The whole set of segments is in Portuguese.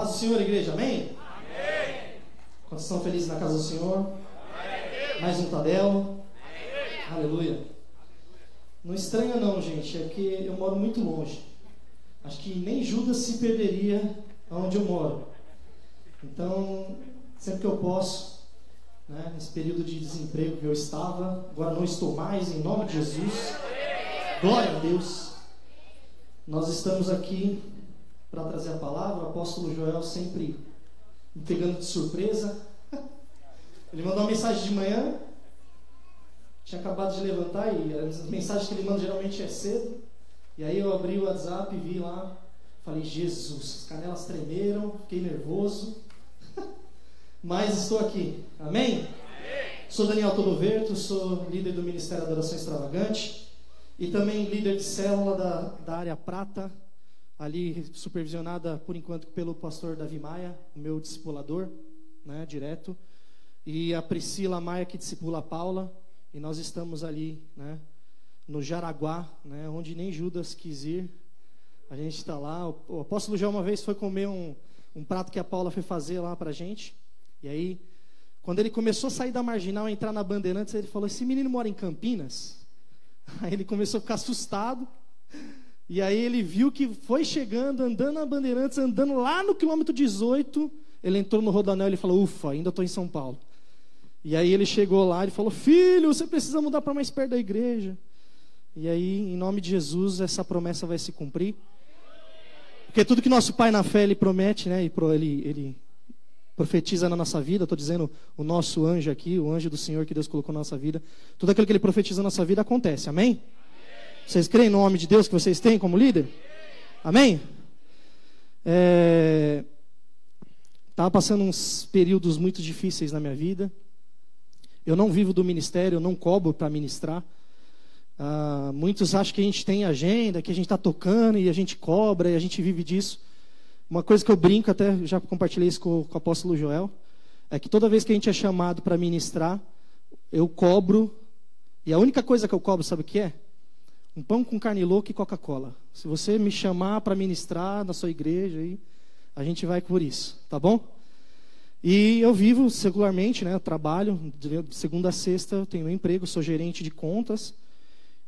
Paz do Senhor, igreja, amém? Amém. Quantos estão felizes na casa do Senhor? Amém. Mais um Tadel. Amém. Aleluia. Não estranha não, gente, é que eu moro muito longe. Acho que nem Judas se perderia onde eu moro. Então, sempre que eu posso, né, nesse período de desemprego que eu estava, agora não estou mais, em nome de Jesus. Glória a Deus. Nós estamos aqui para trazer a palavra. O apóstolo Joel sempre me pegando de surpresa. Ele mandou uma mensagem de manhã. Tinha acabado de levantar e as mensagens que ele manda geralmente é cedo. E aí eu abri o WhatsApp e vi lá. Falei, Jesus, as canelas tremeram, fiquei nervoso. Mas estou aqui. Amém? Amém? Sou Daniel Todoverto, sou líder do Ministério da Adoração Extravagante e também líder de célula da, da área prata ali supervisionada por enquanto pelo pastor Davi Maia, meu discipulador, né, direto, e a Priscila Maia que discipula a Paula, e nós estamos ali, né, no Jaraguá, né, onde nem Judas quis ir. A gente está lá. O, o apóstolo já uma vez foi comer um, um prato que a Paula foi fazer lá para gente. E aí, quando ele começou a sair da marginal e entrar na Bandeirantes, ele falou: Esse menino mora em Campinas? Aí ele começou a ficar assustado. E aí ele viu que foi chegando, andando na Bandeirantes, andando lá no quilômetro 18. Ele entrou no Rodanel e falou: Ufa, ainda estou em São Paulo. E aí ele chegou lá e falou: Filho, você precisa mudar para mais perto da igreja. E aí, em nome de Jesus, essa promessa vai se cumprir. Porque tudo que nosso Pai na fé ele promete, né? Ele, ele profetiza na nossa vida. Estou dizendo o nosso anjo aqui, o anjo do Senhor que Deus colocou na nossa vida. Tudo aquilo que ele profetiza na nossa vida acontece. Amém? Vocês creem no nome de Deus que vocês têm como líder? Amém? É... Estava passando uns períodos muito difíceis na minha vida. Eu não vivo do ministério, eu não cobro para ministrar. Ah, muitos acham que a gente tem agenda, que a gente está tocando e a gente cobra e a gente vive disso. Uma coisa que eu brinco, até já compartilhei isso com, com o apóstolo Joel, é que toda vez que a gente é chamado para ministrar, eu cobro, e a única coisa que eu cobro, sabe o que é? Um pão com carne louca e Coca-Cola. Se você me chamar para ministrar na sua igreja, aí, a gente vai por isso, tá bom? E eu vivo secularmente, né? Trabalho de segunda a sexta, eu tenho um emprego, sou gerente de contas.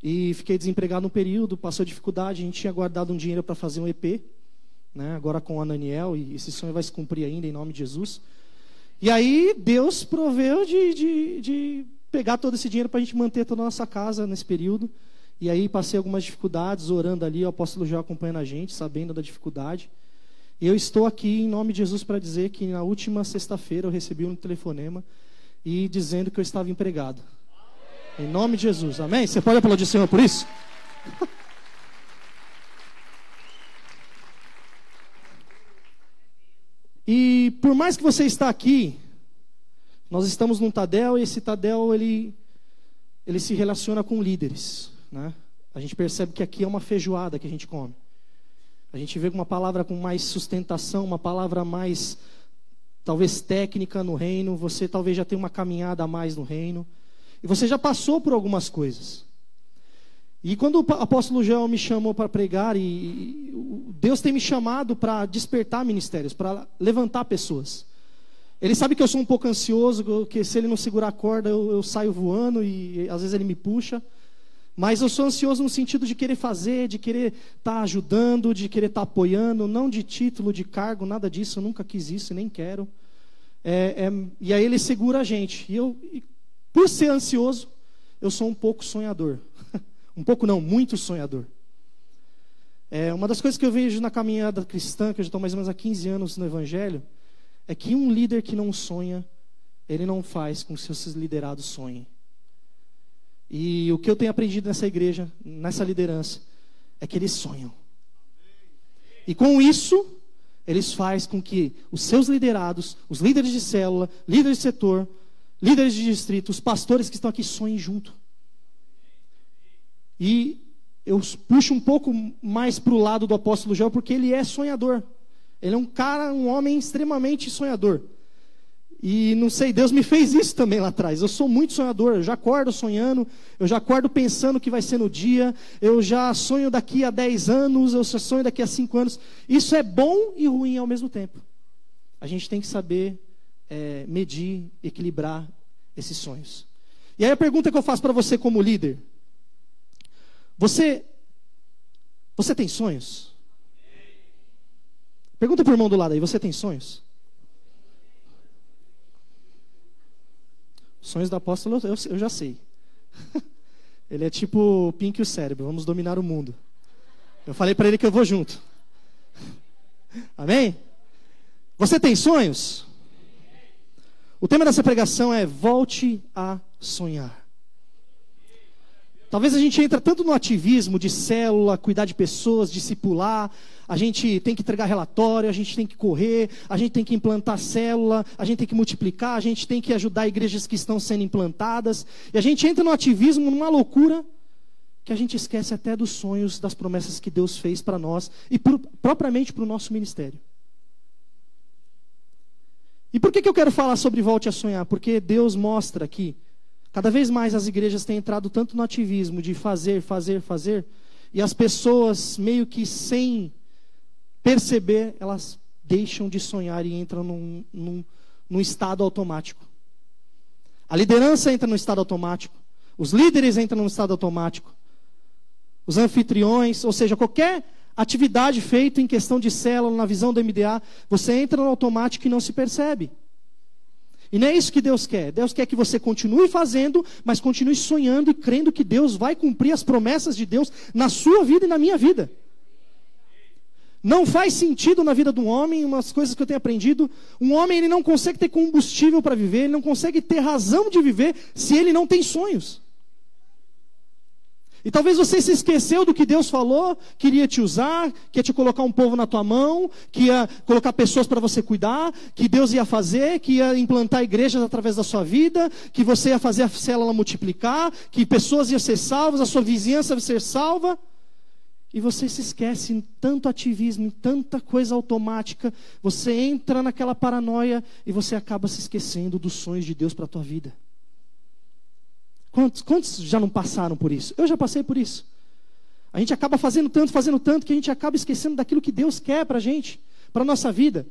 E fiquei desempregado um período, passou dificuldade, a gente tinha guardado um dinheiro para fazer um EP, né? Agora com o Ananiel, e esse sonho vai se cumprir ainda em nome de Jesus. E aí Deus proveu de, de, de pegar todo esse dinheiro para a gente manter toda a nossa casa nesse período. E aí passei algumas dificuldades, orando ali, o apóstolo já acompanhando a gente, sabendo da dificuldade. E eu estou aqui em nome de Jesus para dizer que na última sexta-feira eu recebi um telefonema e dizendo que eu estava empregado. Em nome de Jesus, amém? Você pode aplaudir o Senhor por isso? E por mais que você está aqui, nós estamos num Tadel e esse Tadel ele, ele se relaciona com líderes. Né? A gente percebe que aqui é uma feijoada que a gente come. A gente vê uma palavra com mais sustentação, uma palavra mais, talvez técnica no reino. Você talvez já tenha uma caminhada a mais no reino. E você já passou por algumas coisas. E quando o apóstolo Joel me chamou para pregar, e Deus tem me chamado para despertar ministérios, para levantar pessoas. Ele sabe que eu sou um pouco ansioso, que se ele não segurar a corda eu, eu saio voando e às vezes ele me puxa. Mas eu sou ansioso no sentido de querer fazer, de querer estar tá ajudando, de querer estar tá apoiando, não de título, de cargo, nada disso, eu nunca quis isso, nem quero. É, é, e aí ele segura a gente. E eu, e por ser ansioso, eu sou um pouco sonhador. um pouco não, muito sonhador. É, uma das coisas que eu vejo na caminhada cristã, que eu já estou mais ou menos há 15 anos no Evangelho, é que um líder que não sonha, ele não faz com que seus liderados sonhem. E o que eu tenho aprendido nessa igreja, nessa liderança, é que eles sonham. E com isso, eles fazem com que os seus liderados, os líderes de célula, líderes de setor, líderes de distrito, os pastores que estão aqui sonhem junto. E eu puxo um pouco mais para o lado do apóstolo João, porque ele é sonhador. Ele é um cara, um homem extremamente sonhador. E não sei, Deus me fez isso também lá atrás. Eu sou muito sonhador, eu já acordo sonhando, eu já acordo pensando o que vai ser no dia, eu já sonho daqui a 10 anos, eu já sonho daqui a 5 anos. Isso é bom e ruim ao mesmo tempo. a gente tem que saber é, medir, equilibrar esses sonhos. E aí a pergunta que eu faço para você como líder: você, você tem sonhos? Pergunta para o irmão do lado aí: você tem sonhos? Sonhos do apóstolo eu, eu já sei. Ele é tipo Pink e o cérebro, vamos dominar o mundo. Eu falei para ele que eu vou junto. Amém? Você tem sonhos? O tema dessa pregação é volte a sonhar. Talvez a gente entre tanto no ativismo de célula, cuidar de pessoas, discipular, a gente tem que entregar relatório, a gente tem que correr, a gente tem que implantar célula, a gente tem que multiplicar, a gente tem que ajudar igrejas que estão sendo implantadas. E a gente entra no ativismo numa loucura que a gente esquece até dos sonhos, das promessas que Deus fez para nós e pro, propriamente para o nosso ministério. E por que, que eu quero falar sobre volte a sonhar? Porque Deus mostra que Cada vez mais as igrejas têm entrado tanto no ativismo de fazer, fazer, fazer, e as pessoas, meio que sem perceber, elas deixam de sonhar e entram num, num, num estado automático. A liderança entra no estado automático, os líderes entram no estado automático, os anfitriões, ou seja, qualquer atividade feita em questão de célula, na visão do MDA, você entra no automático e não se percebe. E não é isso que Deus quer. Deus quer que você continue fazendo, mas continue sonhando e crendo que Deus vai cumprir as promessas de Deus na sua vida e na minha vida. Não faz sentido na vida de um homem, umas coisas que eu tenho aprendido. Um homem ele não consegue ter combustível para viver, ele não consegue ter razão de viver se ele não tem sonhos. E talvez você se esqueceu do que Deus falou, queria te usar, que ia te colocar um povo na tua mão, que ia colocar pessoas para você cuidar, que Deus ia fazer, que ia implantar igrejas através da sua vida, que você ia fazer a célula multiplicar, que pessoas iam ser salvas, a sua vizinhança ia ser salva. E você se esquece em tanto ativismo, em tanta coisa automática, você entra naquela paranoia e você acaba se esquecendo dos sonhos de Deus para a tua vida. Quantos, quantos já não passaram por isso? Eu já passei por isso. A gente acaba fazendo tanto, fazendo tanto, que a gente acaba esquecendo daquilo que Deus quer para a gente, para a nossa vida.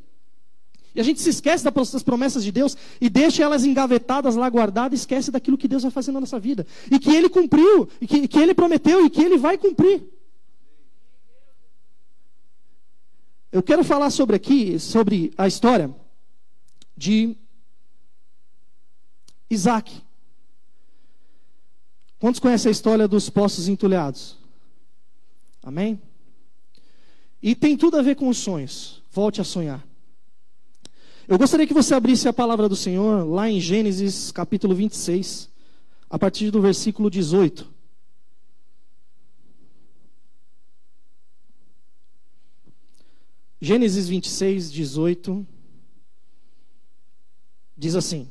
E a gente se esquece das promessas de Deus e deixa elas engavetadas lá guardadas, esquece daquilo que Deus vai fazer na nossa vida. E que Ele cumpriu, e que, que Ele prometeu, e que Ele vai cumprir. Eu quero falar sobre aqui, sobre a história de Isaac. Quantos conhecem a história dos poços entulhados? Amém? E tem tudo a ver com os sonhos. Volte a sonhar. Eu gostaria que você abrisse a palavra do Senhor lá em Gênesis capítulo 26, a partir do versículo 18. Gênesis 26, 18. Diz assim: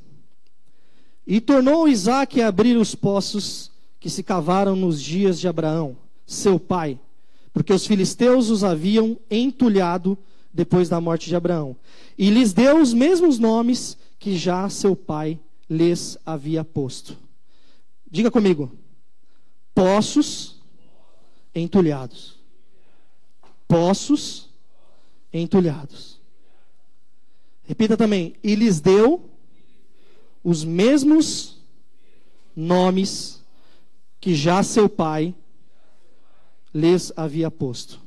E tornou Isaac a abrir os poços que se cavaram nos dias de Abraão, seu pai, porque os filisteus os haviam entulhado depois da morte de Abraão. E lhes deu os mesmos nomes que já seu pai lhes havia posto. Diga comigo: poços entulhados. Poços entulhados. Repita também: e lhes deu os mesmos nomes que já seu pai lhes havia posto.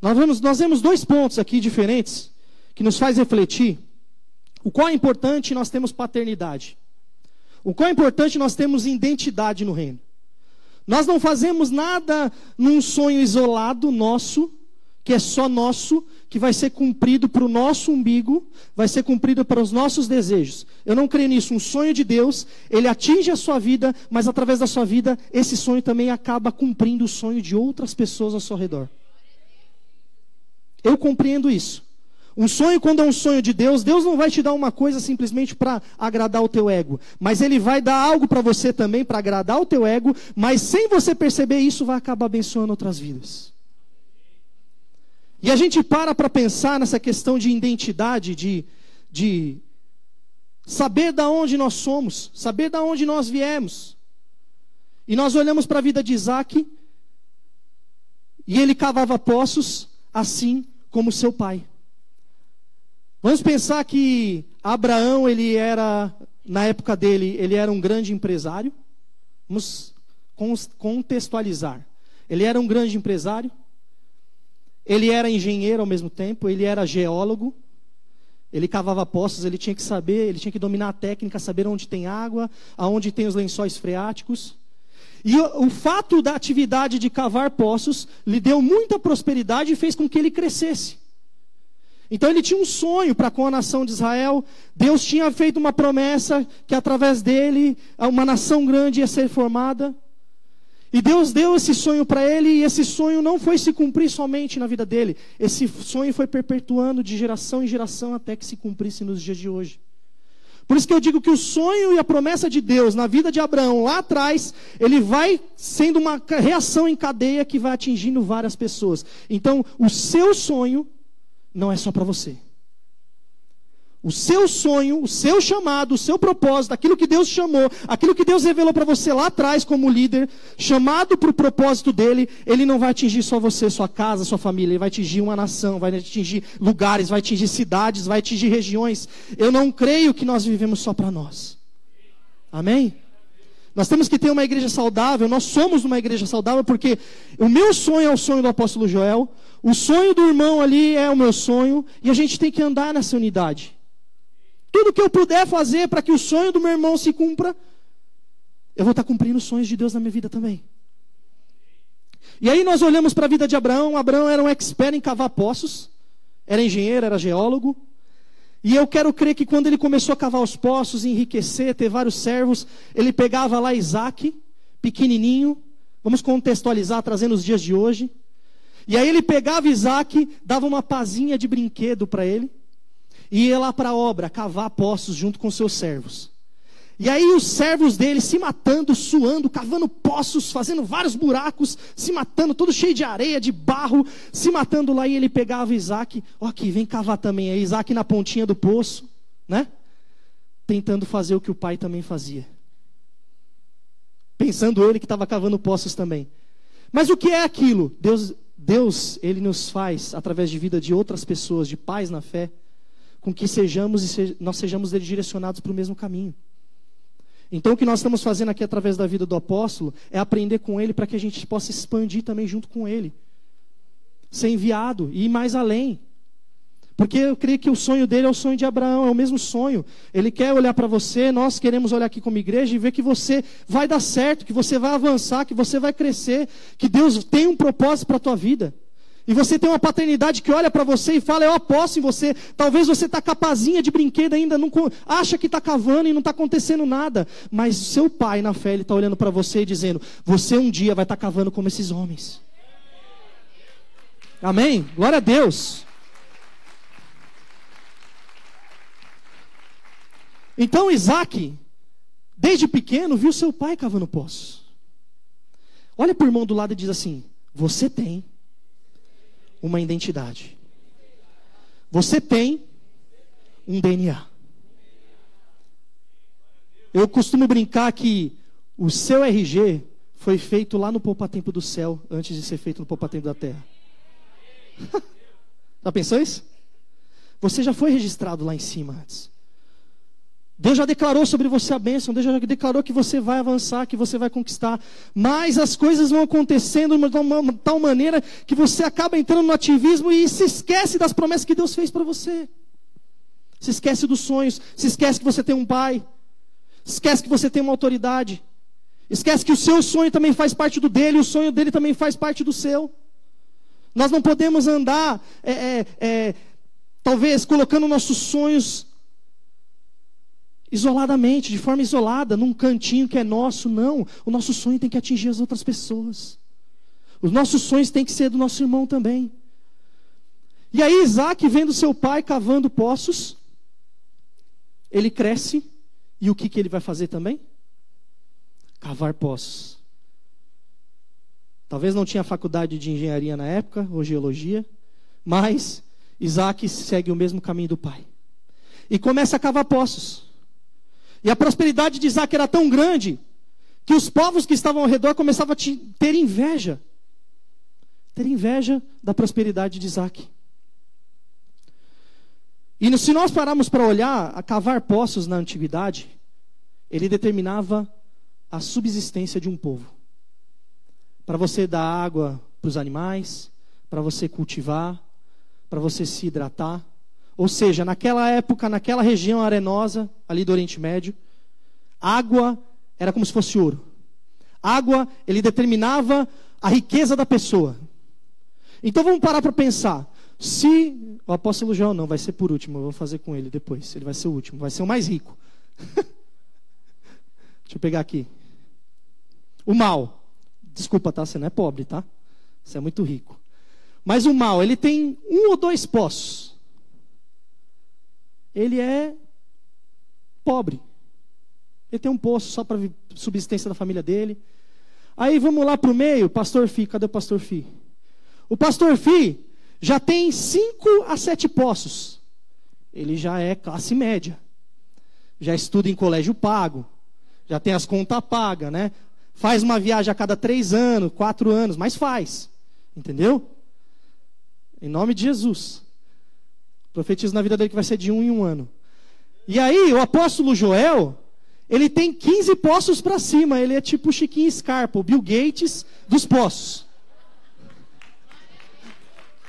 Nós vemos, nós vemos dois pontos aqui diferentes que nos faz refletir o qual é importante nós temos paternidade. O qual é importante nós temos identidade no reino. Nós não fazemos nada num sonho isolado nosso, que é só nosso, que vai ser cumprido para o nosso umbigo, vai ser cumprido para os nossos desejos. Eu não creio nisso. Um sonho de Deus, ele atinge a sua vida, mas através da sua vida, esse sonho também acaba cumprindo o sonho de outras pessoas ao seu redor. Eu compreendo isso. Um sonho, quando é um sonho de Deus, Deus não vai te dar uma coisa simplesmente para agradar o teu ego, mas Ele vai dar algo para você também para agradar o teu ego, mas sem você perceber isso, vai acabar abençoando outras vidas. E a gente para para pensar nessa questão de identidade, de, de saber da onde nós somos, saber da onde nós viemos. E nós olhamos para a vida de Isaac, e ele cavava poços, assim como seu pai. Vamos pensar que Abraão, ele era, na época dele, ele era um grande empresário. Vamos contextualizar. Ele era um grande empresário. Ele era engenheiro ao mesmo tempo, ele era geólogo. Ele cavava poços, ele tinha que saber, ele tinha que dominar a técnica, saber onde tem água, aonde tem os lençóis freáticos. E o, o fato da atividade de cavar poços lhe deu muita prosperidade e fez com que ele crescesse. Então ele tinha um sonho para com a nação de Israel. Deus tinha feito uma promessa que através dele uma nação grande ia ser formada. E Deus deu esse sonho para ele, e esse sonho não foi se cumprir somente na vida dele. Esse sonho foi perpetuando de geração em geração até que se cumprisse nos dias de hoje. Por isso que eu digo que o sonho e a promessa de Deus na vida de Abraão lá atrás, ele vai sendo uma reação em cadeia que vai atingindo várias pessoas. Então, o seu sonho não é só para você. O seu sonho, o seu chamado, o seu propósito, aquilo que Deus chamou, aquilo que Deus revelou para você lá atrás como líder, chamado para o propósito dele, ele não vai atingir só você, sua casa, sua família, ele vai atingir uma nação, vai atingir lugares, vai atingir cidades, vai atingir regiões. Eu não creio que nós vivemos só para nós. Amém? Nós temos que ter uma igreja saudável, nós somos uma igreja saudável, porque o meu sonho é o sonho do apóstolo Joel, o sonho do irmão ali é o meu sonho, e a gente tem que andar nessa unidade. Tudo que eu puder fazer para que o sonho do meu irmão se cumpra, eu vou estar cumprindo os sonhos de Deus na minha vida também. E aí nós olhamos para a vida de Abraão. Abraão era um expert em cavar poços, era engenheiro, era geólogo. E eu quero crer que quando ele começou a cavar os poços, enriquecer, ter vários servos, ele pegava lá Isaac, pequenininho, vamos contextualizar, trazendo os dias de hoje. E aí ele pegava Isaac, dava uma pazinha de brinquedo para ele e ia lá para a obra, cavar poços junto com seus servos. E aí os servos dele se matando, suando, cavando poços, fazendo vários buracos, se matando, todo cheio de areia, de barro, se matando lá. E ele pegava Isaac, ó aqui, vem cavar também. Aí Isaac na pontinha do poço, né? Tentando fazer o que o pai também fazia. Pensando ele que estava cavando poços também. Mas o que é aquilo? Deus, Deus, ele nos faz, através de vida de outras pessoas, de pais na fé, com que sejamos e se, nós sejamos direcionados para o mesmo caminho. Então, o que nós estamos fazendo aqui através da vida do apóstolo é aprender com ele para que a gente possa expandir também junto com ele. Ser enviado e ir mais além. Porque eu creio que o sonho dele é o sonho de Abraão, é o mesmo sonho. Ele quer olhar para você, nós queremos olhar aqui como igreja e ver que você vai dar certo, que você vai avançar, que você vai crescer, que Deus tem um propósito para a tua vida. E você tem uma paternidade que olha para você e fala: Eu aposto em você. Talvez você está capazinha de brinquedo ainda, não, acha que está cavando e não está acontecendo nada. Mas seu pai, na fé, ele está olhando para você e dizendo: Você um dia vai estar tá cavando como esses homens. Amém? Glória a Deus. Então Isaac, desde pequeno, viu seu pai cavando poços. Olha para o irmão do lado e diz assim: Você tem uma identidade. Você tem um DNA. Eu costumo brincar que o seu RG foi feito lá no poupa-tempo do céu antes de ser feito no poupa-tempo da terra. já pensou isso? Você já foi registrado lá em cima antes. Deus já declarou sobre você a bênção, Deus já declarou que você vai avançar, que você vai conquistar. Mas as coisas vão acontecendo de uma tal maneira que você acaba entrando no ativismo e se esquece das promessas que Deus fez para você. Se esquece dos sonhos, se esquece que você tem um pai, esquece que você tem uma autoridade, esquece que o seu sonho também faz parte do dele, o sonho dele também faz parte do seu. Nós não podemos andar, é, é, é, talvez, colocando nossos sonhos isoladamente, de forma isolada, num cantinho que é nosso, não. O nosso sonho tem que atingir as outras pessoas. Os nossos sonhos têm que ser do nosso irmão também. E aí Isaac, vendo seu pai cavando poços, ele cresce, e o que, que ele vai fazer também? Cavar poços. Talvez não tinha faculdade de engenharia na época, ou geologia, mas Isaac segue o mesmo caminho do pai. E começa a cavar poços. E a prosperidade de Isaac era tão grande que os povos que estavam ao redor começavam a ter inveja. Ter inveja da prosperidade de Isaac. E se nós pararmos para olhar, a cavar poços na antiguidade, ele determinava a subsistência de um povo. Para você dar água para os animais, para você cultivar, para você se hidratar. Ou seja, naquela época, naquela região arenosa, ali do Oriente Médio, água era como se fosse ouro. Água, ele determinava a riqueza da pessoa. Então vamos parar para pensar. Se o apóstolo João não vai ser por último, eu vou fazer com ele depois. Ele vai ser o último, vai ser o mais rico. Deixa eu pegar aqui. O mal. Desculpa, tá? Você não é pobre, tá? Você é muito rico. Mas o mal, ele tem um ou dois poços. Ele é pobre. Ele tem um poço só para subsistência da família dele. Aí vamos lá para o meio, pastor Fi, cadê o pastor Fi? O pastor Fi já tem cinco a sete poços. Ele já é classe média. Já estuda em colégio pago. Já tem as contas pagas, né? Faz uma viagem a cada três anos, quatro anos, mas faz. Entendeu? Em nome de Jesus. Profetizo na vida dele que vai ser de um em um ano. E aí, o apóstolo Joel, ele tem 15 poços para cima. Ele é tipo o Chiquinho Scarpa, o Bill Gates dos poços.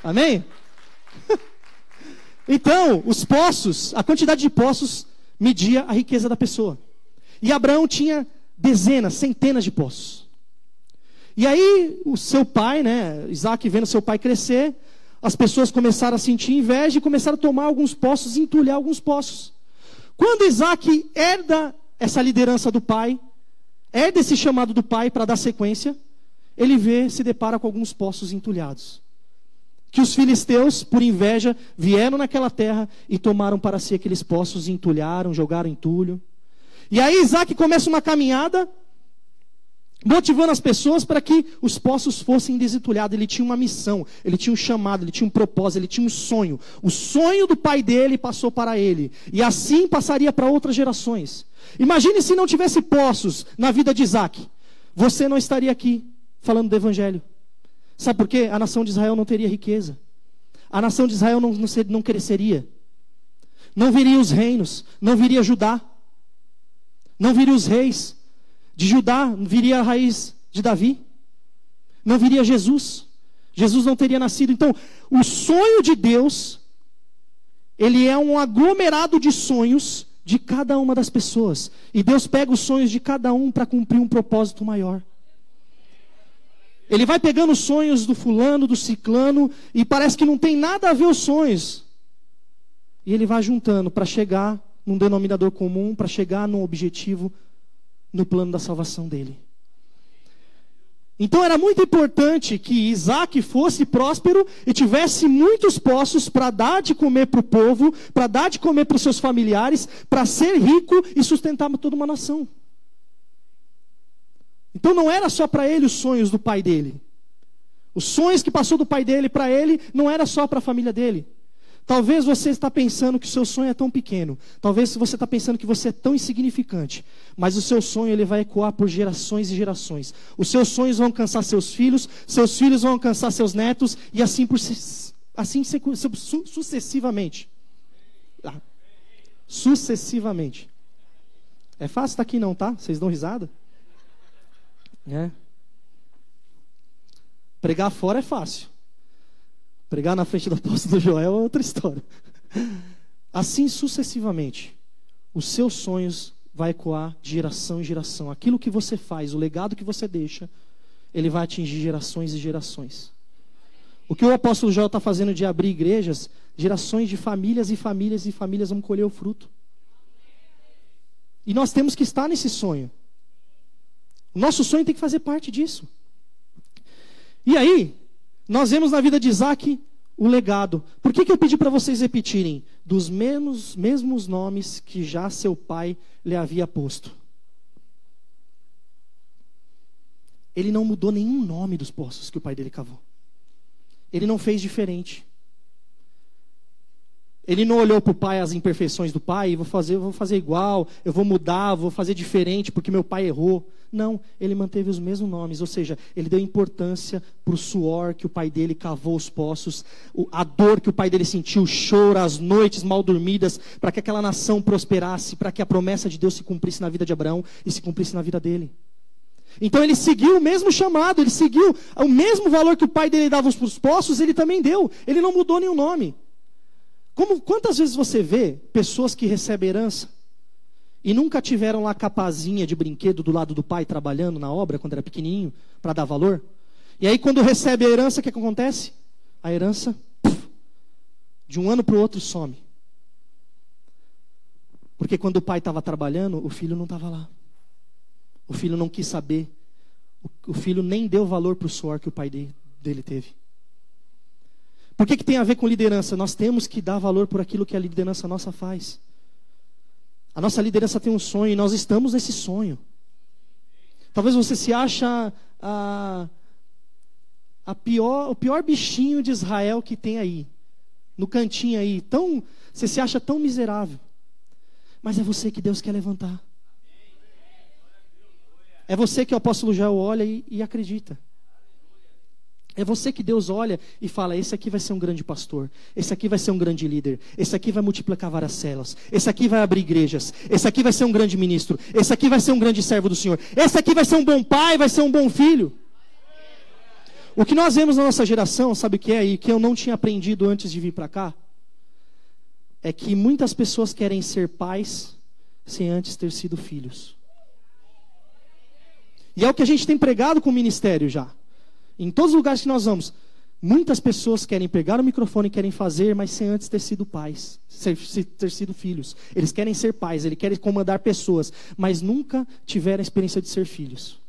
Amém? Então, os poços, a quantidade de poços media a riqueza da pessoa. E Abraão tinha dezenas, centenas de poços. E aí, o seu pai, né, Isaac vendo seu pai crescer, as pessoas começaram a sentir inveja e começaram a tomar alguns poços entulhar alguns poços. Quando Isaac herda essa liderança do pai, herda esse chamado do pai para dar sequência, ele vê, se depara com alguns poços entulhados. Que os filisteus, por inveja, vieram naquela terra e tomaram para si aqueles poços, entulharam, jogaram entulho. E aí Isaac começa uma caminhada, motivando as pessoas para que os poços fossem desentulhados. Ele tinha uma missão, ele tinha um chamado, ele tinha um propósito, ele tinha um sonho. O sonho do pai dele passou para ele, e assim passaria para outras gerações. Imagine se não tivesse poços na vida de Isaac. Você não estaria aqui falando do evangelho. Sabe por quê? A nação de Israel não teria riqueza. A nação de Israel não, não, não cresceria. Não viria os reinos, não viria Judá. Não viria os reis. De Judá viria a raiz de Davi. Não viria Jesus. Jesus não teria nascido. Então, o sonho de Deus, ele é um aglomerado de sonhos de cada uma das pessoas. E Deus pega os sonhos de cada um para cumprir um propósito maior. Ele vai pegando os sonhos do fulano, do ciclano, e parece que não tem nada a ver os sonhos. E ele vai juntando para chegar num denominador comum para chegar num objetivo no plano da salvação dele. Então era muito importante que Isaac fosse próspero e tivesse muitos poços para dar de comer para o povo, para dar de comer para os seus familiares, para ser rico e sustentar toda uma nação. Então não era só para ele os sonhos do pai dele. Os sonhos que passou do pai dele para ele não era só para a família dele. Talvez você está pensando que o seu sonho é tão pequeno. Talvez você está pensando que você é tão insignificante. Mas o seu sonho ele vai ecoar por gerações e gerações. Os seus sonhos vão alcançar seus filhos, seus filhos vão alcançar seus netos e assim por assim sucessivamente. Ah, sucessivamente. É fácil estar aqui não, tá? Vocês dão risada? É. Pregar fora é fácil. Pregar na frente do apóstolo Joel é outra história. Assim sucessivamente, os seus sonhos vai ecoar de geração em geração. Aquilo que você faz, o legado que você deixa, ele vai atingir gerações e gerações. O que o apóstolo Joel está fazendo de abrir igrejas, gerações de famílias e famílias e famílias vão colher o fruto. E nós temos que estar nesse sonho. O nosso sonho tem que fazer parte disso. E aí, nós vemos na vida de Isaac o legado. Por que, que eu pedi para vocês repetirem? Dos mesmos, mesmos nomes que já seu pai lhe havia posto. Ele não mudou nenhum nome dos poços que o pai dele cavou. Ele não fez diferente. Ele não olhou para o pai as imperfeições do pai, vou fazer, vou fazer igual, eu vou mudar, vou fazer diferente porque meu pai errou. Não, ele manteve os mesmos nomes, ou seja, ele deu importância para o suor que o pai dele cavou os poços, a dor que o pai dele sentiu, o choro, as noites mal dormidas, para que aquela nação prosperasse, para que a promessa de Deus se cumprisse na vida de Abraão e se cumprisse na vida dele. Então ele seguiu o mesmo chamado, ele seguiu o mesmo valor que o pai dele dava para os poços, ele também deu. Ele não mudou nenhum nome. Como, quantas vezes você vê pessoas que recebem herança e nunca tiveram lá capazinha de brinquedo do lado do pai trabalhando na obra quando era pequenininho para dar valor? E aí quando recebe a herança, o que, que acontece? A herança, de um ano para o outro, some. Porque quando o pai estava trabalhando, o filho não estava lá. O filho não quis saber. O filho nem deu valor para o suor que o pai dele teve. Por que, que tem a ver com liderança? Nós temos que dar valor por aquilo que a liderança nossa faz. A nossa liderança tem um sonho e nós estamos nesse sonho. Talvez você se acha a, a pior, o pior bichinho de Israel que tem aí, no cantinho aí, tão, você se acha tão miserável. Mas é você que Deus quer levantar. É você que o apóstolo Joel olha e, e acredita. É você que Deus olha e fala: esse aqui vai ser um grande pastor, esse aqui vai ser um grande líder, esse aqui vai multiplicar várias células, esse aqui vai abrir igrejas, esse aqui vai ser um grande ministro, esse aqui vai ser um grande servo do Senhor, esse aqui vai ser um bom pai, vai ser um bom filho. O que nós vemos na nossa geração, sabe o que é? E que eu não tinha aprendido antes de vir para cá? É que muitas pessoas querem ser pais sem antes ter sido filhos. E é o que a gente tem pregado com o ministério já. Em todos os lugares que nós vamos, muitas pessoas querem pegar o microfone e querem fazer, mas sem antes ter sido pais, ser, ter sido filhos. Eles querem ser pais, eles querem comandar pessoas, mas nunca tiveram a experiência de ser filhos.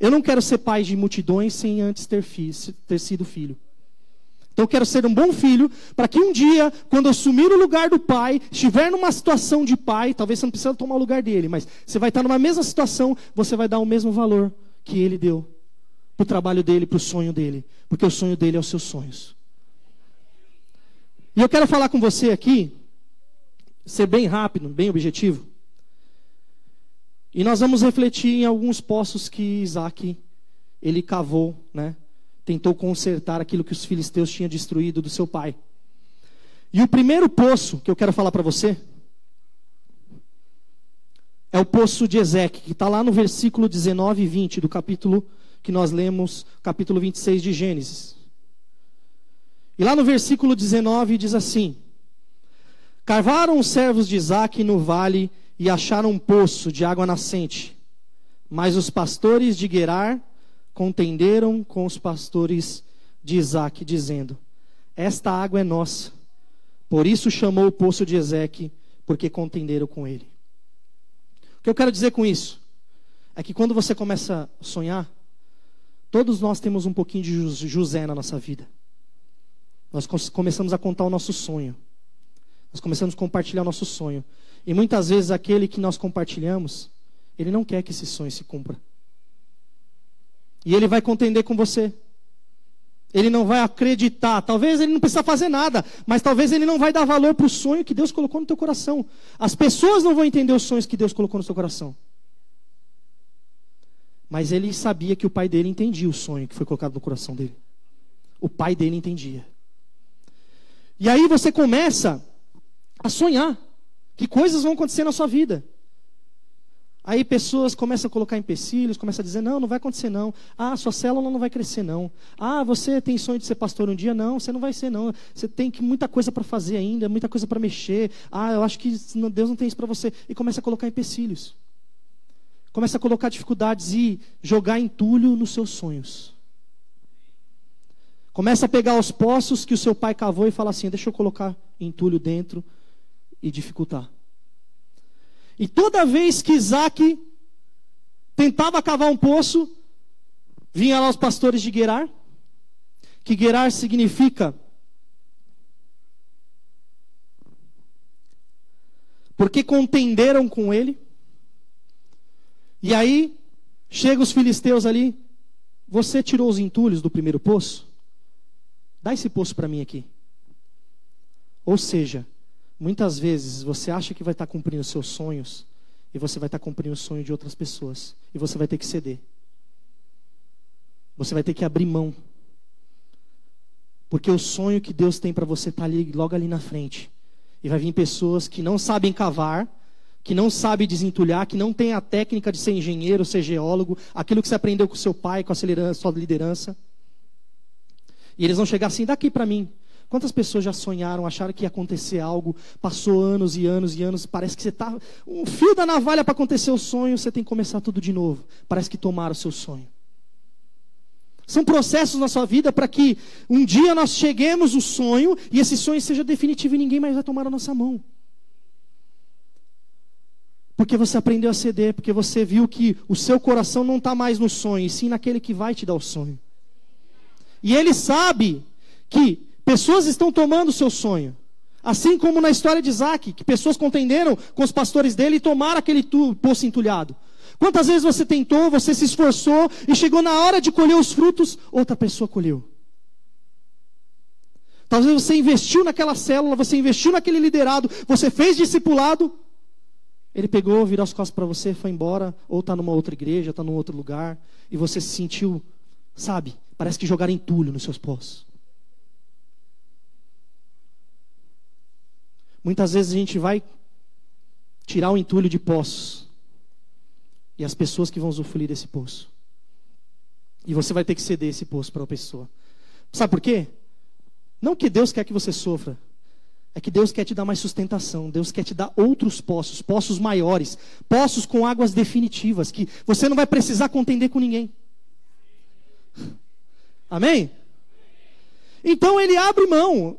Eu não quero ser pai de multidões sem antes ter, fi, ter sido filho. Então eu quero ser um bom filho, para que um dia, quando assumir o lugar do pai, estiver numa situação de pai, talvez você não precise tomar o lugar dele, mas você vai estar numa mesma situação, você vai dar o mesmo valor que ele deu para o trabalho dele, para o sonho dele, porque o sonho dele é os seus sonhos. E eu quero falar com você aqui, ser bem rápido, bem objetivo. E nós vamos refletir em alguns poços que Isaac ele cavou, né? Tentou consertar aquilo que os filisteus tinham destruído do seu pai. E o primeiro poço que eu quero falar para você é o poço de Ezequiel, que está lá no versículo 19 e 20 do capítulo que nós lemos, capítulo 26 de Gênesis. E lá no versículo 19 diz assim: Carvaram os servos de Isaac no vale e acharam um poço de água nascente. Mas os pastores de Gerar contenderam com os pastores de Isaac, dizendo: Esta água é nossa. Por isso chamou o poço de Ezeque, porque contenderam com ele. O que eu quero dizer com isso? É que quando você começa a sonhar, Todos nós temos um pouquinho de José na nossa vida. Nós começamos a contar o nosso sonho. Nós começamos a compartilhar o nosso sonho. E muitas vezes aquele que nós compartilhamos, ele não quer que esse sonho se cumpra. E ele vai contender com você. Ele não vai acreditar. Talvez ele não precisa fazer nada, mas talvez ele não vai dar valor para o sonho que Deus colocou no teu coração. As pessoas não vão entender os sonhos que Deus colocou no seu coração. Mas ele sabia que o pai dele entendia o sonho que foi colocado no coração dele. O pai dele entendia. E aí você começa a sonhar que coisas vão acontecer na sua vida. Aí pessoas começam a colocar empecilhos, começam a dizer: não, não vai acontecer não. Ah, sua célula não vai crescer não. Ah, você tem sonho de ser pastor um dia? Não, você não vai ser não. Você tem que, muita coisa para fazer ainda, muita coisa para mexer. Ah, eu acho que Deus não tem isso para você. E começa a colocar empecilhos. Começa a colocar dificuldades e jogar entulho nos seus sonhos. Começa a pegar os poços que o seu pai cavou e fala assim: deixa eu colocar entulho dentro e dificultar. E toda vez que Isaac tentava cavar um poço, vinha lá os pastores de Gerar, que Gerar significa porque contenderam com ele. E aí, chega os filisteus ali. Você tirou os entulhos do primeiro poço? Dá esse poço para mim aqui. Ou seja, Muitas vezes você acha que vai estar cumprindo seus sonhos e você vai estar cumprindo o sonho de outras pessoas e você vai ter que ceder. Você vai ter que abrir mão. Porque o sonho que Deus tem para você está ali, logo ali na frente. E vai vir pessoas que não sabem cavar, que não sabem desentulhar, que não têm a técnica de ser engenheiro, ser geólogo, aquilo que você aprendeu com seu pai, com a sua liderança. E eles vão chegar assim, daqui para mim. Quantas pessoas já sonharam, acharam que ia acontecer algo, passou anos e anos e anos, parece que você está. Um fio da navalha para acontecer o sonho, você tem que começar tudo de novo. Parece que tomaram o seu sonho. São processos na sua vida para que um dia nós cheguemos no sonho e esse sonho seja definitivo e ninguém mais vai tomar a nossa mão. Porque você aprendeu a ceder, porque você viu que o seu coração não está mais no sonho, e sim naquele que vai te dar o sonho. E ele sabe que pessoas estão tomando o seu sonho. Assim como na história de Isaac, que pessoas contenderam com os pastores dele e tomaram aquele poço entulhado. Quantas vezes você tentou, você se esforçou e chegou na hora de colher os frutos, outra pessoa colheu. Talvez você investiu naquela célula, você investiu naquele liderado, você fez discipulado, ele pegou, virou as costas para você, foi embora, ou está numa outra igreja, está num outro lugar, e você se sentiu, sabe, parece que jogaram entulho nos seus poços. Muitas vezes a gente vai tirar o entulho de poços e as pessoas que vão usufruir desse poço. E você vai ter que ceder esse poço para a pessoa. Sabe por quê? Não que Deus quer que você sofra, é que Deus quer te dar mais sustentação, Deus quer te dar outros poços, poços maiores, poços com águas definitivas, que você não vai precisar contender com ninguém. Amém? Então ele abre mão.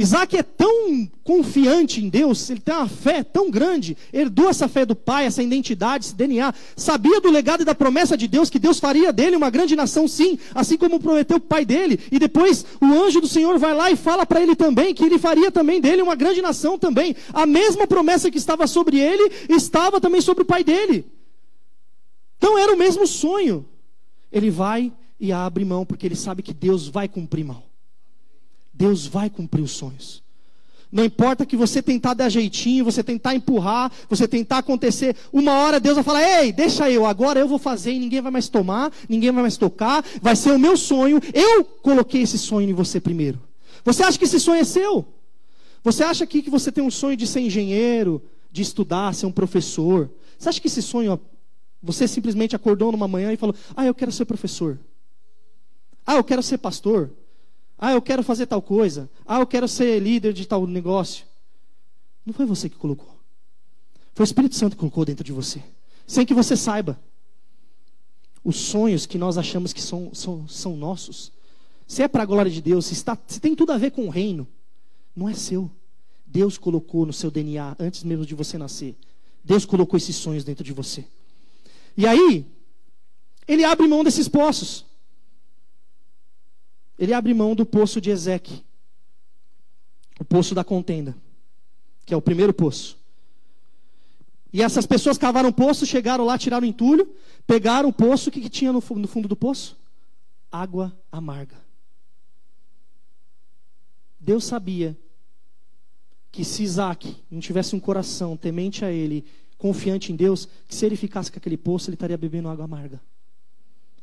Isaac é tão confiante em Deus, ele tem uma fé tão grande, herdou essa fé do pai, essa identidade, esse DNA, sabia do legado e da promessa de Deus, que Deus faria dele uma grande nação, sim, assim como prometeu o pai dele, e depois o anjo do Senhor vai lá e fala para ele também, que ele faria também dele uma grande nação também. A mesma promessa que estava sobre ele, estava também sobre o pai dele. Então era o mesmo sonho. Ele vai e abre mão, porque ele sabe que Deus vai cumprir mal. Deus vai cumprir os sonhos. Não importa que você tentar dar jeitinho, você tentar empurrar, você tentar acontecer, uma hora Deus vai falar: "Ei, deixa eu, agora eu vou fazer e ninguém vai mais tomar, ninguém vai mais tocar, vai ser o meu sonho. Eu coloquei esse sonho em você primeiro". Você acha que esse sonho é seu? Você acha aqui que você tem um sonho de ser engenheiro, de estudar, ser um professor? Você acha que esse sonho, você simplesmente acordou numa manhã e falou: "Ah, eu quero ser professor". Ah, eu quero ser pastor. Ah, eu quero fazer tal coisa. Ah, eu quero ser líder de tal negócio. Não foi você que colocou. Foi o Espírito Santo que colocou dentro de você. Sem que você saiba. Os sonhos que nós achamos que são, são, são nossos. Se é para a glória de Deus, se, está, se tem tudo a ver com o reino, não é seu. Deus colocou no seu DNA antes mesmo de você nascer. Deus colocou esses sonhos dentro de você. E aí, ele abre mão desses poços ele abre mão do poço de Ezequiel, o poço da contenda, que é o primeiro poço. E essas pessoas cavaram um poço, chegaram lá, tiraram o entulho, pegaram o poço, o que, que tinha no, no fundo do poço? Água amarga. Deus sabia que se Isaac não tivesse um coração temente a ele, confiante em Deus, que se ele ficasse com aquele poço, ele estaria bebendo água amarga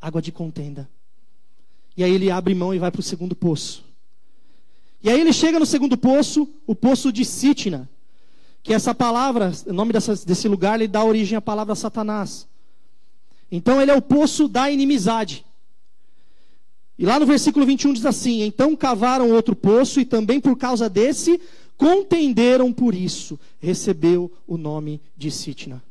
água de contenda. E aí ele abre mão e vai para o segundo poço. E aí ele chega no segundo poço, o poço de Sitna. Que essa palavra, o nome dessa, desse lugar, ele dá origem à palavra Satanás. Então ele é o poço da inimizade. E lá no versículo 21 diz assim: Então cavaram outro poço, e também por causa desse contenderam por isso. Recebeu o nome de Sitna.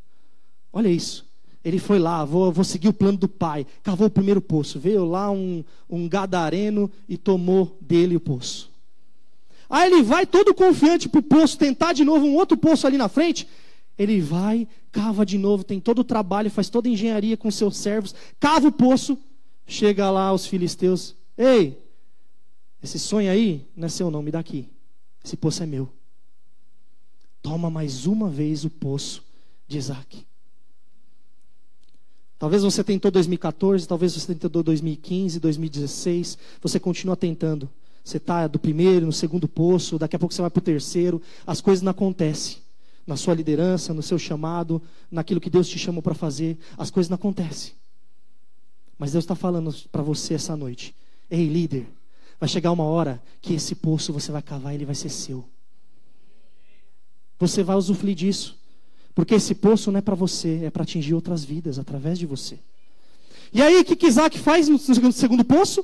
Olha isso. Ele foi lá, vou, vou seguir o plano do pai. Cavou o primeiro poço. Veio lá um, um gadareno e tomou dele o poço. Aí ele vai todo confiante para o poço, tentar de novo um outro poço ali na frente. Ele vai, cava de novo, tem todo o trabalho, faz toda a engenharia com seus servos, cava o poço. Chega lá os filisteus: Ei, esse sonho aí não é seu, não, me dá aqui. Esse poço é meu. Toma mais uma vez o poço de Isaac. Talvez você tentou 2014, talvez você tentou 2015, 2016, você continua tentando. Você está do primeiro, no segundo poço, daqui a pouco você vai para o terceiro. As coisas não acontecem. Na sua liderança, no seu chamado, naquilo que Deus te chamou para fazer, as coisas não acontecem. Mas Deus está falando para você essa noite: Ei, líder, vai chegar uma hora que esse poço você vai cavar e ele vai ser seu. Você vai usufruir disso. Porque esse poço não é para você, é para atingir outras vidas através de você. E aí, o que, que Isaac faz no segundo, poço?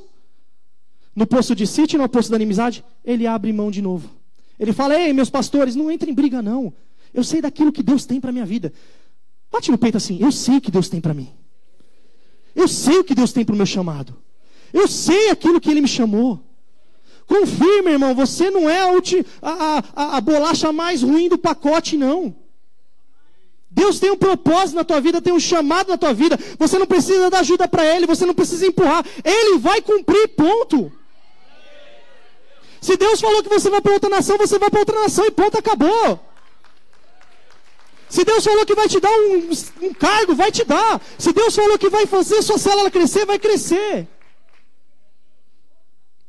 No poço de Sítio, no poço da inimizade, ele abre mão de novo. Ele fala: Ei, meus pastores, não entrem em briga, não. Eu sei daquilo que Deus tem para minha vida. Bate no peito assim: Eu sei o que Deus tem para mim. Eu sei o que Deus tem para o meu chamado. Eu sei aquilo que Ele me chamou. Confirma, irmão, você não é a, a, a, a bolacha mais ruim do pacote, não. Deus tem um propósito na tua vida, tem um chamado na tua vida. Você não precisa dar ajuda para Ele, você não precisa empurrar. Ele vai cumprir, ponto. Se Deus falou que você vai para outra nação, você vai para outra nação e ponto, acabou. Se Deus falou que vai te dar um, um cargo, vai te dar. Se Deus falou que vai fazer sua célula crescer, vai crescer.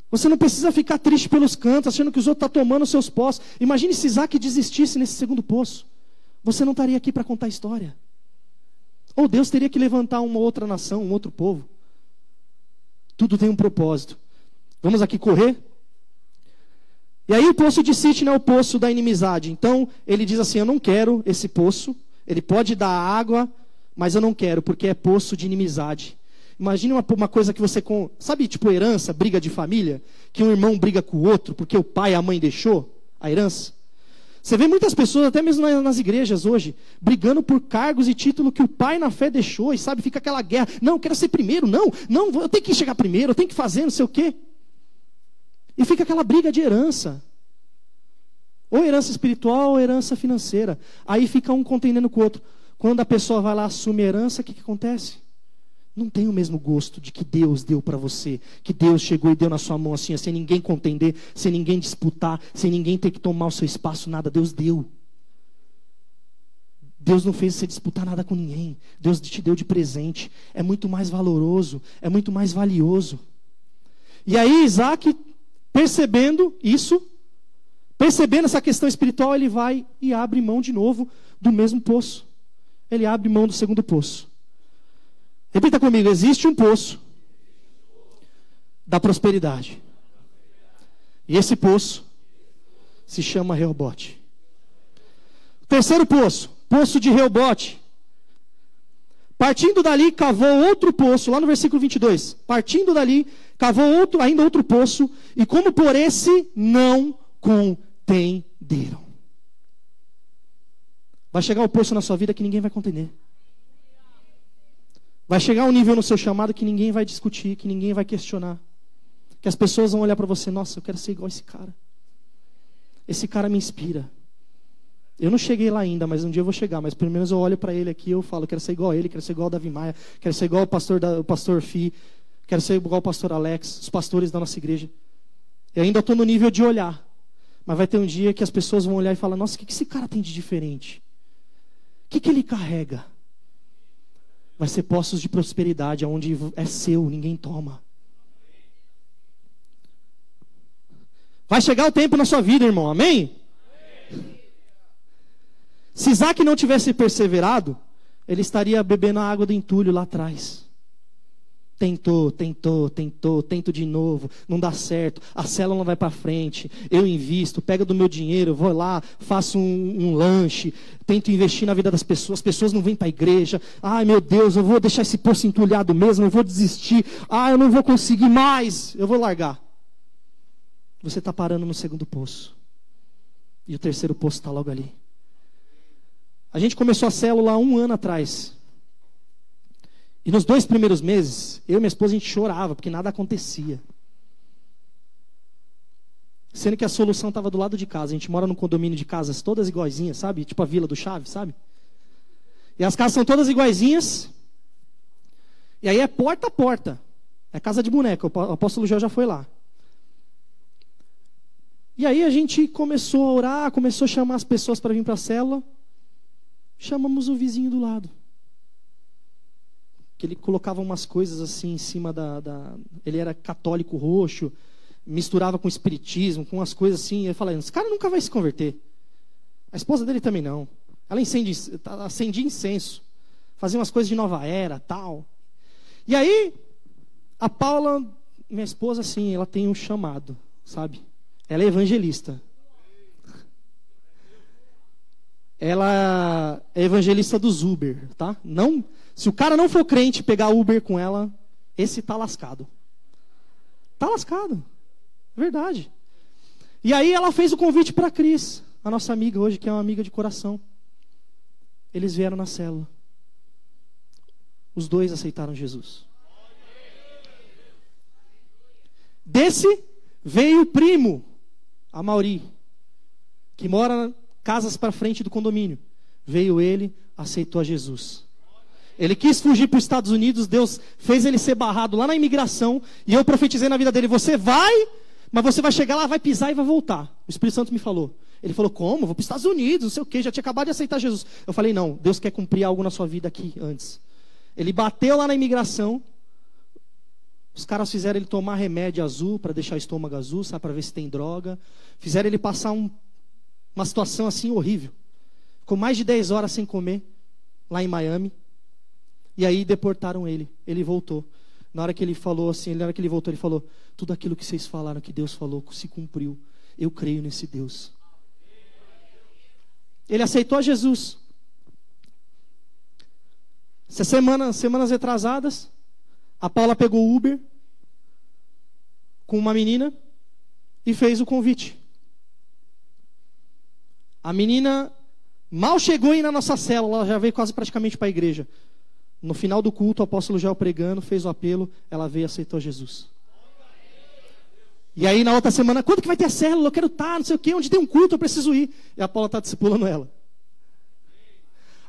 Você não precisa ficar triste pelos cantos, achando que os outros estão tá tomando seus postos. Imagine se Isaac desistisse nesse segundo poço. Você não estaria aqui para contar história. Ou Deus teria que levantar uma outra nação, um outro povo. Tudo tem um propósito. Vamos aqui correr? E aí o poço de Sitna é o poço da inimizade. Então ele diz assim: Eu não quero esse poço. Ele pode dar água, mas eu não quero, porque é poço de inimizade. Imagine uma, uma coisa que você. Com, sabe, tipo herança, briga de família? Que um irmão briga com o outro porque o pai e a mãe deixou a herança? Você vê muitas pessoas, até mesmo nas igrejas hoje, brigando por cargos e título que o pai na fé deixou, e sabe, fica aquela guerra. Não, eu quero ser primeiro, não, não, eu tenho que chegar primeiro, eu tenho que fazer, não sei o quê. E fica aquela briga de herança. Ou herança espiritual ou herança financeira. Aí fica um contendendo com o outro. Quando a pessoa vai lá assumir herança, o que, que acontece? Não tem o mesmo gosto de que Deus deu para você, que Deus chegou e deu na sua mão assim, sem ninguém contender, sem ninguém disputar, sem ninguém ter que tomar o seu espaço, nada. Deus deu. Deus não fez você disputar nada com ninguém. Deus te deu de presente. É muito mais valoroso, é muito mais valioso. E aí Isaac Percebendo isso, percebendo essa questão espiritual, ele vai e abre mão de novo do mesmo poço. Ele abre mão do segundo poço. Repita comigo: existe um poço da prosperidade. E esse poço se chama Reobote. Terceiro poço, poço de Reobote. Partindo dali, cavou outro poço, lá no versículo 22. Partindo dali, cavou outro, ainda outro poço, e como por esse não contenderam. Vai chegar um poço na sua vida que ninguém vai contender. Vai chegar um nível no seu chamado que ninguém vai discutir, que ninguém vai questionar. Que as pessoas vão olhar para você, nossa, eu quero ser igual esse cara. Esse cara me inspira. Eu não cheguei lá ainda, mas um dia eu vou chegar. Mas pelo menos eu olho para ele aqui e eu falo, quero ser igual a ele, quero ser igual ao Davi Maia, quero ser igual ao pastor, da, o pastor Fi, Quero ser igual o pastor Alex, os pastores da nossa igreja. Eu ainda estou no nível de olhar. Mas vai ter um dia que as pessoas vão olhar e falar: Nossa, o que esse cara tem de diferente? O que, que ele carrega? Vai ser postos de prosperidade, onde é seu, ninguém toma. Vai chegar o tempo na sua vida, irmão, amém? Se Isaac não tivesse perseverado, ele estaria bebendo a água do entulho lá atrás. Tentou, tentou, tentou, tento de novo, não dá certo, a célula não vai para frente, eu invisto, pego do meu dinheiro, vou lá, faço um, um, lanche, tento investir na vida das pessoas, as pessoas não vêm para a igreja, ai meu Deus, eu vou deixar esse poço entulhado mesmo, eu vou desistir, ah, eu não vou conseguir mais, eu vou largar. Você está parando no segundo poço, e o terceiro poço está logo ali. A gente começou a célula há um ano atrás. E nos dois primeiros meses, eu e minha esposa, a gente chorava, porque nada acontecia. Sendo que a solução estava do lado de casa. A gente mora num condomínio de casas todas iguaizinhas, sabe? Tipo a Vila do Chaves, sabe? E as casas são todas iguaizinhas. E aí é porta a porta. É casa de boneca. O apóstolo João já foi lá. E aí a gente começou a orar, começou a chamar as pessoas para vir para a célula. Chamamos o vizinho do lado que ele colocava umas coisas assim em cima da, da, Ele era católico roxo, misturava com espiritismo, com umas coisas assim. Eu falei, esse cara nunca vai se converter. A esposa dele também não. Ela acendia, acendia incenso, fazia umas coisas de nova era, tal. E aí, a Paula, minha esposa, assim, ela tem um chamado, sabe? Ela é evangelista. Ela é evangelista dos Uber, tá? Não, se o cara não for crente pegar Uber com ela, esse tá lascado. Tá lascado. Verdade. E aí ela fez o convite para Cris, a nossa amiga hoje, que é uma amiga de coração. Eles vieram na célula. Os dois aceitaram Jesus. Desse veio o primo, a Mauri, que mora casas para frente do condomínio. Veio ele, aceitou a Jesus. Ele quis fugir para os Estados Unidos, Deus fez ele ser barrado lá na imigração, e eu profetizei na vida dele: você vai mas você vai chegar lá, vai pisar e vai voltar. O Espírito Santo me falou. Ele falou, como? Vou para os Estados Unidos, não sei o quê, já tinha acabado de aceitar Jesus. Eu falei, não, Deus quer cumprir algo na sua vida aqui antes. Ele bateu lá na imigração. Os caras fizeram ele tomar remédio azul para deixar o estômago azul, sabe, para ver se tem droga. Fizeram ele passar um, uma situação assim horrível. Ficou mais de 10 horas sem comer, lá em Miami. E aí deportaram ele. Ele voltou. Na hora que ele falou assim, na hora que ele voltou, ele falou: Tudo aquilo que vocês falaram, que Deus falou, se cumpriu. Eu creio nesse Deus. Ele aceitou Jesus. Essa semana, semanas retrasadas, a Paula pegou Uber com uma menina e fez o convite. A menina mal chegou aí na nossa célula, ela já veio quase praticamente para a igreja. No final do culto, o apóstolo Joel pregando, fez o apelo, ela veio e aceitou Jesus. E aí na outra semana, quando que vai ter a célula? Eu quero estar, não sei o quê, onde tem um culto, eu preciso ir. E a Paula está discipulando ela.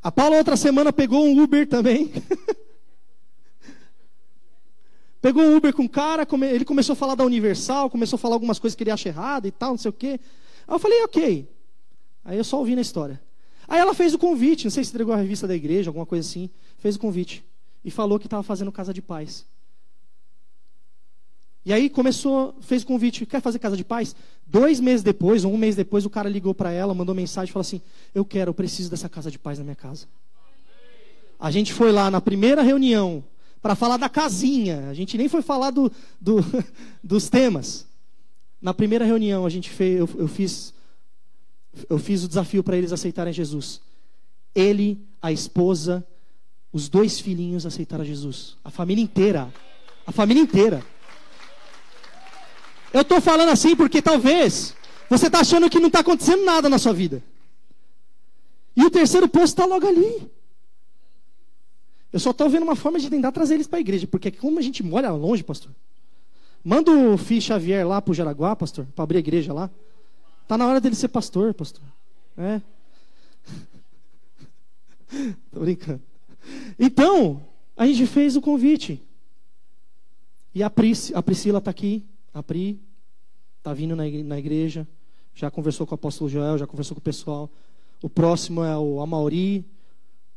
A Paula outra semana pegou um Uber também. pegou um Uber com o cara, ele começou a falar da Universal, começou a falar algumas coisas que ele acha errado e tal, não sei o quê. Aí eu falei, ok. Aí eu só ouvi na história. Aí ela fez o convite, não sei se entregou a revista da igreja, alguma coisa assim, fez o convite e falou que estava fazendo casa de paz. E aí começou, fez o convite, quer fazer casa de paz? Dois meses depois, ou um mês depois, o cara ligou para ela, mandou mensagem, falou assim: Eu quero, eu preciso dessa casa de paz na minha casa. A gente foi lá na primeira reunião para falar da casinha. A gente nem foi falar do, do, dos temas. Na primeira reunião a gente fez, eu, eu fiz eu fiz o desafio para eles aceitarem Jesus. Ele, a esposa, os dois filhinhos aceitaram Jesus. A família inteira. A família inteira. Eu estou falando assim porque talvez você está achando que não está acontecendo nada na sua vida. E o terceiro posto está logo ali. Eu só estou vendo uma forma de tentar trazer eles para a igreja. Porque como a gente mora longe, pastor. Manda o Fih Xavier lá para o Jaraguá, pastor, para abrir a igreja lá. Está na hora dele ser pastor, pastor. É. Tô brincando. Então, a gente fez o convite. E a, Pris, a Priscila está aqui. A Pri está vindo na igreja. Já conversou com o apóstolo Joel, já conversou com o pessoal. O próximo é o Amauri,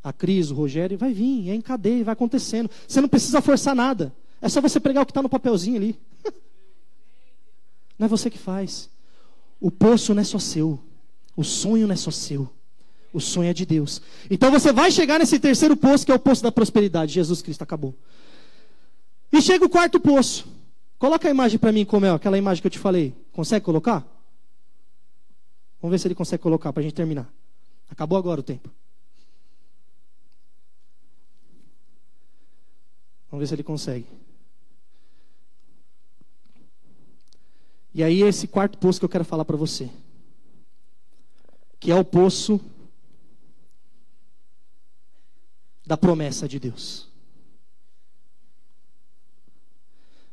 a Cris, o Rogério. Vai vir, é em cadeia, vai acontecendo. Você não precisa forçar nada. É só você pregar o que está no papelzinho ali. Não é você que faz. O poço não é só seu. O sonho não é só seu. O sonho é de Deus. Então você vai chegar nesse terceiro poço, que é o poço da prosperidade. Jesus Cristo acabou. E chega o quarto poço. Coloca a imagem para mim como é, aquela imagem que eu te falei. Consegue colocar? Vamos ver se ele consegue colocar para a gente terminar. Acabou agora o tempo. Vamos ver se ele consegue. E aí esse quarto poço que eu quero falar para você, que é o poço da promessa de Deus.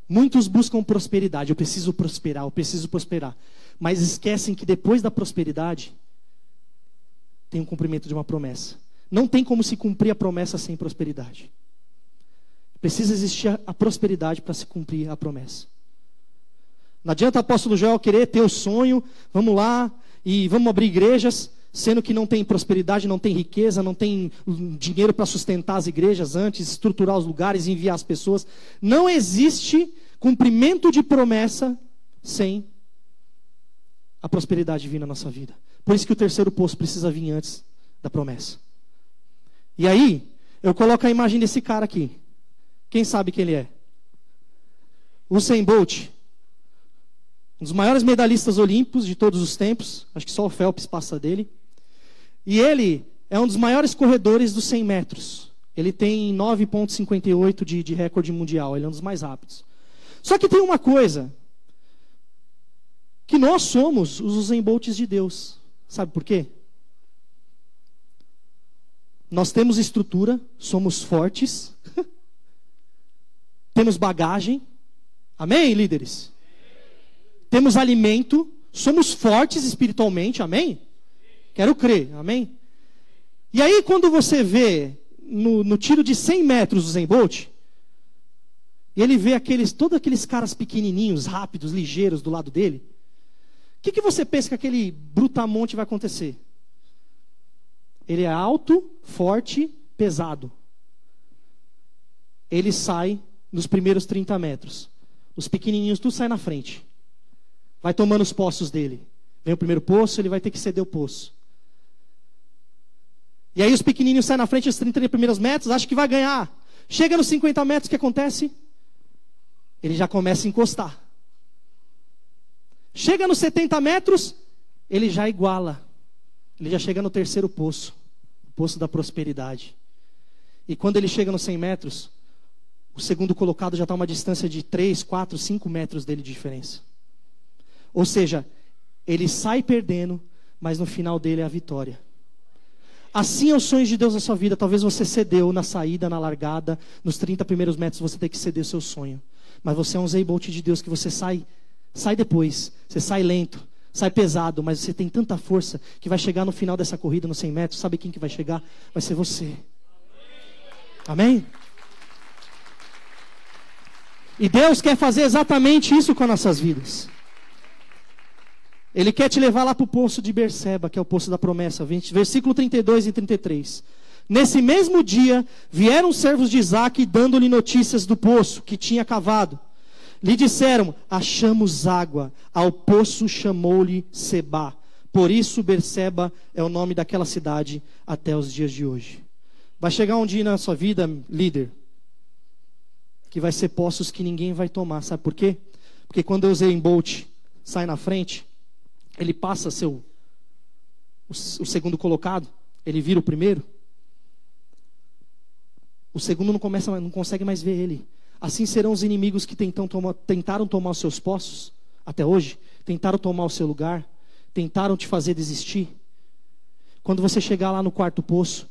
Muitos buscam prosperidade, eu preciso prosperar, eu preciso prosperar, mas esquecem que depois da prosperidade tem o um cumprimento de uma promessa. Não tem como se cumprir a promessa sem prosperidade. Precisa existir a prosperidade para se cumprir a promessa. Não adianta o apóstolo Joel querer ter o sonho, vamos lá e vamos abrir igrejas, sendo que não tem prosperidade, não tem riqueza, não tem dinheiro para sustentar as igrejas antes, estruturar os lugares, enviar as pessoas. Não existe cumprimento de promessa sem a prosperidade vir na nossa vida. Por isso que o terceiro poço precisa vir antes da promessa. E aí, eu coloco a imagem desse cara aqui. Quem sabe quem ele é? Usain Bolt. Um dos maiores medalhistas olímpicos de todos os tempos. Acho que só o Phelps passa dele. E ele é um dos maiores corredores dos 100 metros. Ele tem 9,58 de, de recorde mundial. Ele é um dos mais rápidos. Só que tem uma coisa. Que nós somos os Usain de Deus. Sabe por quê? Nós temos estrutura, somos fortes, temos bagagem. Amém, líderes? Temos alimento, somos fortes espiritualmente. Amém? Quero crer. Amém? E aí, quando você vê no, no tiro de 100 metros o Zen Bolt, ele vê aqueles, todos aqueles caras pequenininhos, rápidos, ligeiros do lado dele, o que, que você pensa que aquele brutamonte vai acontecer? Ele é alto, forte, pesado. Ele sai nos primeiros 30 metros. Os pequenininhos tudo saem na frente. Vai tomando os poços dele. Vem o primeiro poço, ele vai ter que ceder o poço. E aí os pequenininhos saem na frente os 30 primeiros metros, acha que vai ganhar. Chega nos 50 metros, o que acontece? Ele já começa a encostar. Chega nos 70 metros, ele já iguala. Ele já chega no terceiro poço, o poço da prosperidade. E quando ele chega nos 100 metros, o segundo colocado já está a uma distância de 3, 4, 5 metros dele de diferença. Ou seja, ele sai perdendo, mas no final dele é a vitória. Assim é os sonhos de Deus na sua vida. Talvez você cedeu na saída, na largada, nos 30 primeiros metros você tem que ceder o seu sonho. Mas você é um Zeibolt de Deus que você sai, sai depois. Você sai lento, sai pesado, mas você tem tanta força que vai chegar no final dessa corrida, nos 100 metros. Sabe quem que vai chegar? Vai ser você. Amém? E Deus quer fazer exatamente isso com as nossas vidas. Ele quer te levar lá para o poço de Berseba, que é o poço da promessa. Versículo 32 e 33. Nesse mesmo dia, vieram os servos de Isaac dando-lhe notícias do poço que tinha cavado. Lhe disseram: Achamos água. Ao poço chamou-lhe Seba. Por isso, Berseba é o nome daquela cidade até os dias de hoje. Vai chegar um dia na sua vida, líder, que vai ser poços que ninguém vai tomar. Sabe por quê? Porque quando eu usei em Bolt sai na frente, ele passa seu o, o segundo colocado, ele vira o primeiro. O segundo não começa, não consegue mais ver ele. Assim serão os inimigos que tentaram tomar os seus postos até hoje, tentaram tomar o seu lugar, tentaram te fazer desistir. Quando você chegar lá no quarto poço,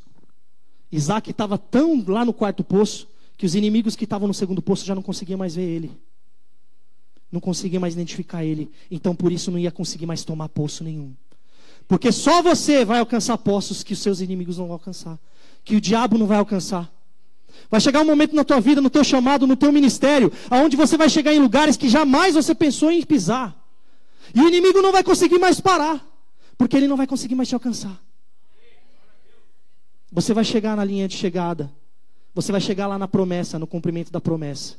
Isaac estava tão lá no quarto poço que os inimigos que estavam no segundo poço já não conseguiam mais ver ele não conseguia mais identificar ele. Então por isso não ia conseguir mais tomar poço nenhum. Porque só você vai alcançar poços que os seus inimigos não vão alcançar, que o diabo não vai alcançar. Vai chegar um momento na tua vida, no teu chamado, no teu ministério, aonde você vai chegar em lugares que jamais você pensou em pisar. E o inimigo não vai conseguir mais parar, porque ele não vai conseguir mais te alcançar. Você vai chegar na linha de chegada. Você vai chegar lá na promessa, no cumprimento da promessa.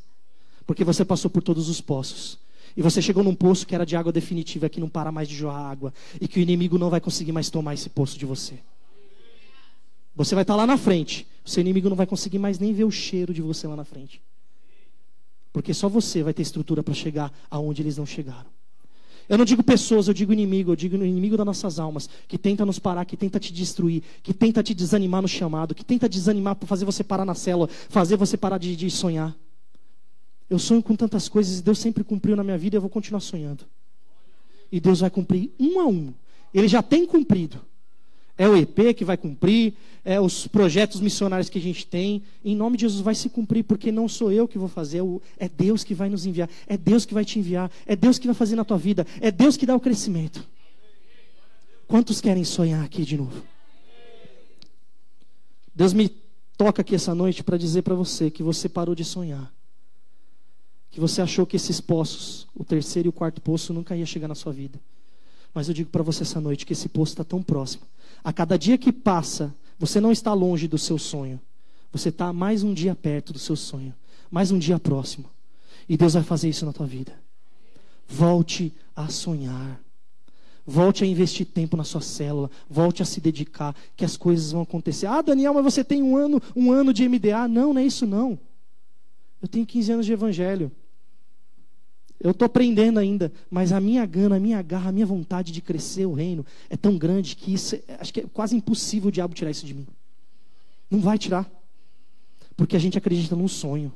Porque você passou por todos os poços. E você chegou num poço que era de água definitiva, que não para mais de jorrar água. E que o inimigo não vai conseguir mais tomar esse poço de você. Você vai estar lá na frente. O seu inimigo não vai conseguir mais nem ver o cheiro de você lá na frente. Porque só você vai ter estrutura para chegar aonde eles não chegaram. Eu não digo pessoas, eu digo inimigo, eu digo inimigo das nossas almas, que tenta nos parar, que tenta te destruir, que tenta te desanimar no chamado, que tenta desanimar para fazer você parar na célula, fazer você parar de, de sonhar. Eu sonho com tantas coisas e Deus sempre cumpriu na minha vida e eu vou continuar sonhando. E Deus vai cumprir um a um. Ele já tem cumprido. É o EP que vai cumprir, é os projetos missionários que a gente tem. Em nome de Jesus vai se cumprir, porque não sou eu que vou fazer, é Deus que vai nos enviar, é Deus que vai te enviar, é Deus que vai fazer na tua vida, é Deus que dá o crescimento. Quantos querem sonhar aqui de novo? Deus me toca aqui essa noite para dizer para você que você parou de sonhar que você achou que esses poços, o terceiro e o quarto poço, nunca ia chegar na sua vida. Mas eu digo para você essa noite que esse poço está tão próximo. A cada dia que passa, você não está longe do seu sonho. Você está mais um dia perto do seu sonho. Mais um dia próximo. E Deus vai fazer isso na tua vida. Volte a sonhar. Volte a investir tempo na sua célula, volte a se dedicar, que as coisas vão acontecer. Ah, Daniel, mas você tem um ano, um ano de MDA? Não, não é isso não. Eu tenho 15 anos de evangelho. Eu estou aprendendo ainda, mas a minha gana, a minha garra, a minha vontade de crescer o reino é tão grande que isso, é, acho que é quase impossível o diabo tirar isso de mim. Não vai tirar. Porque a gente acredita num sonho.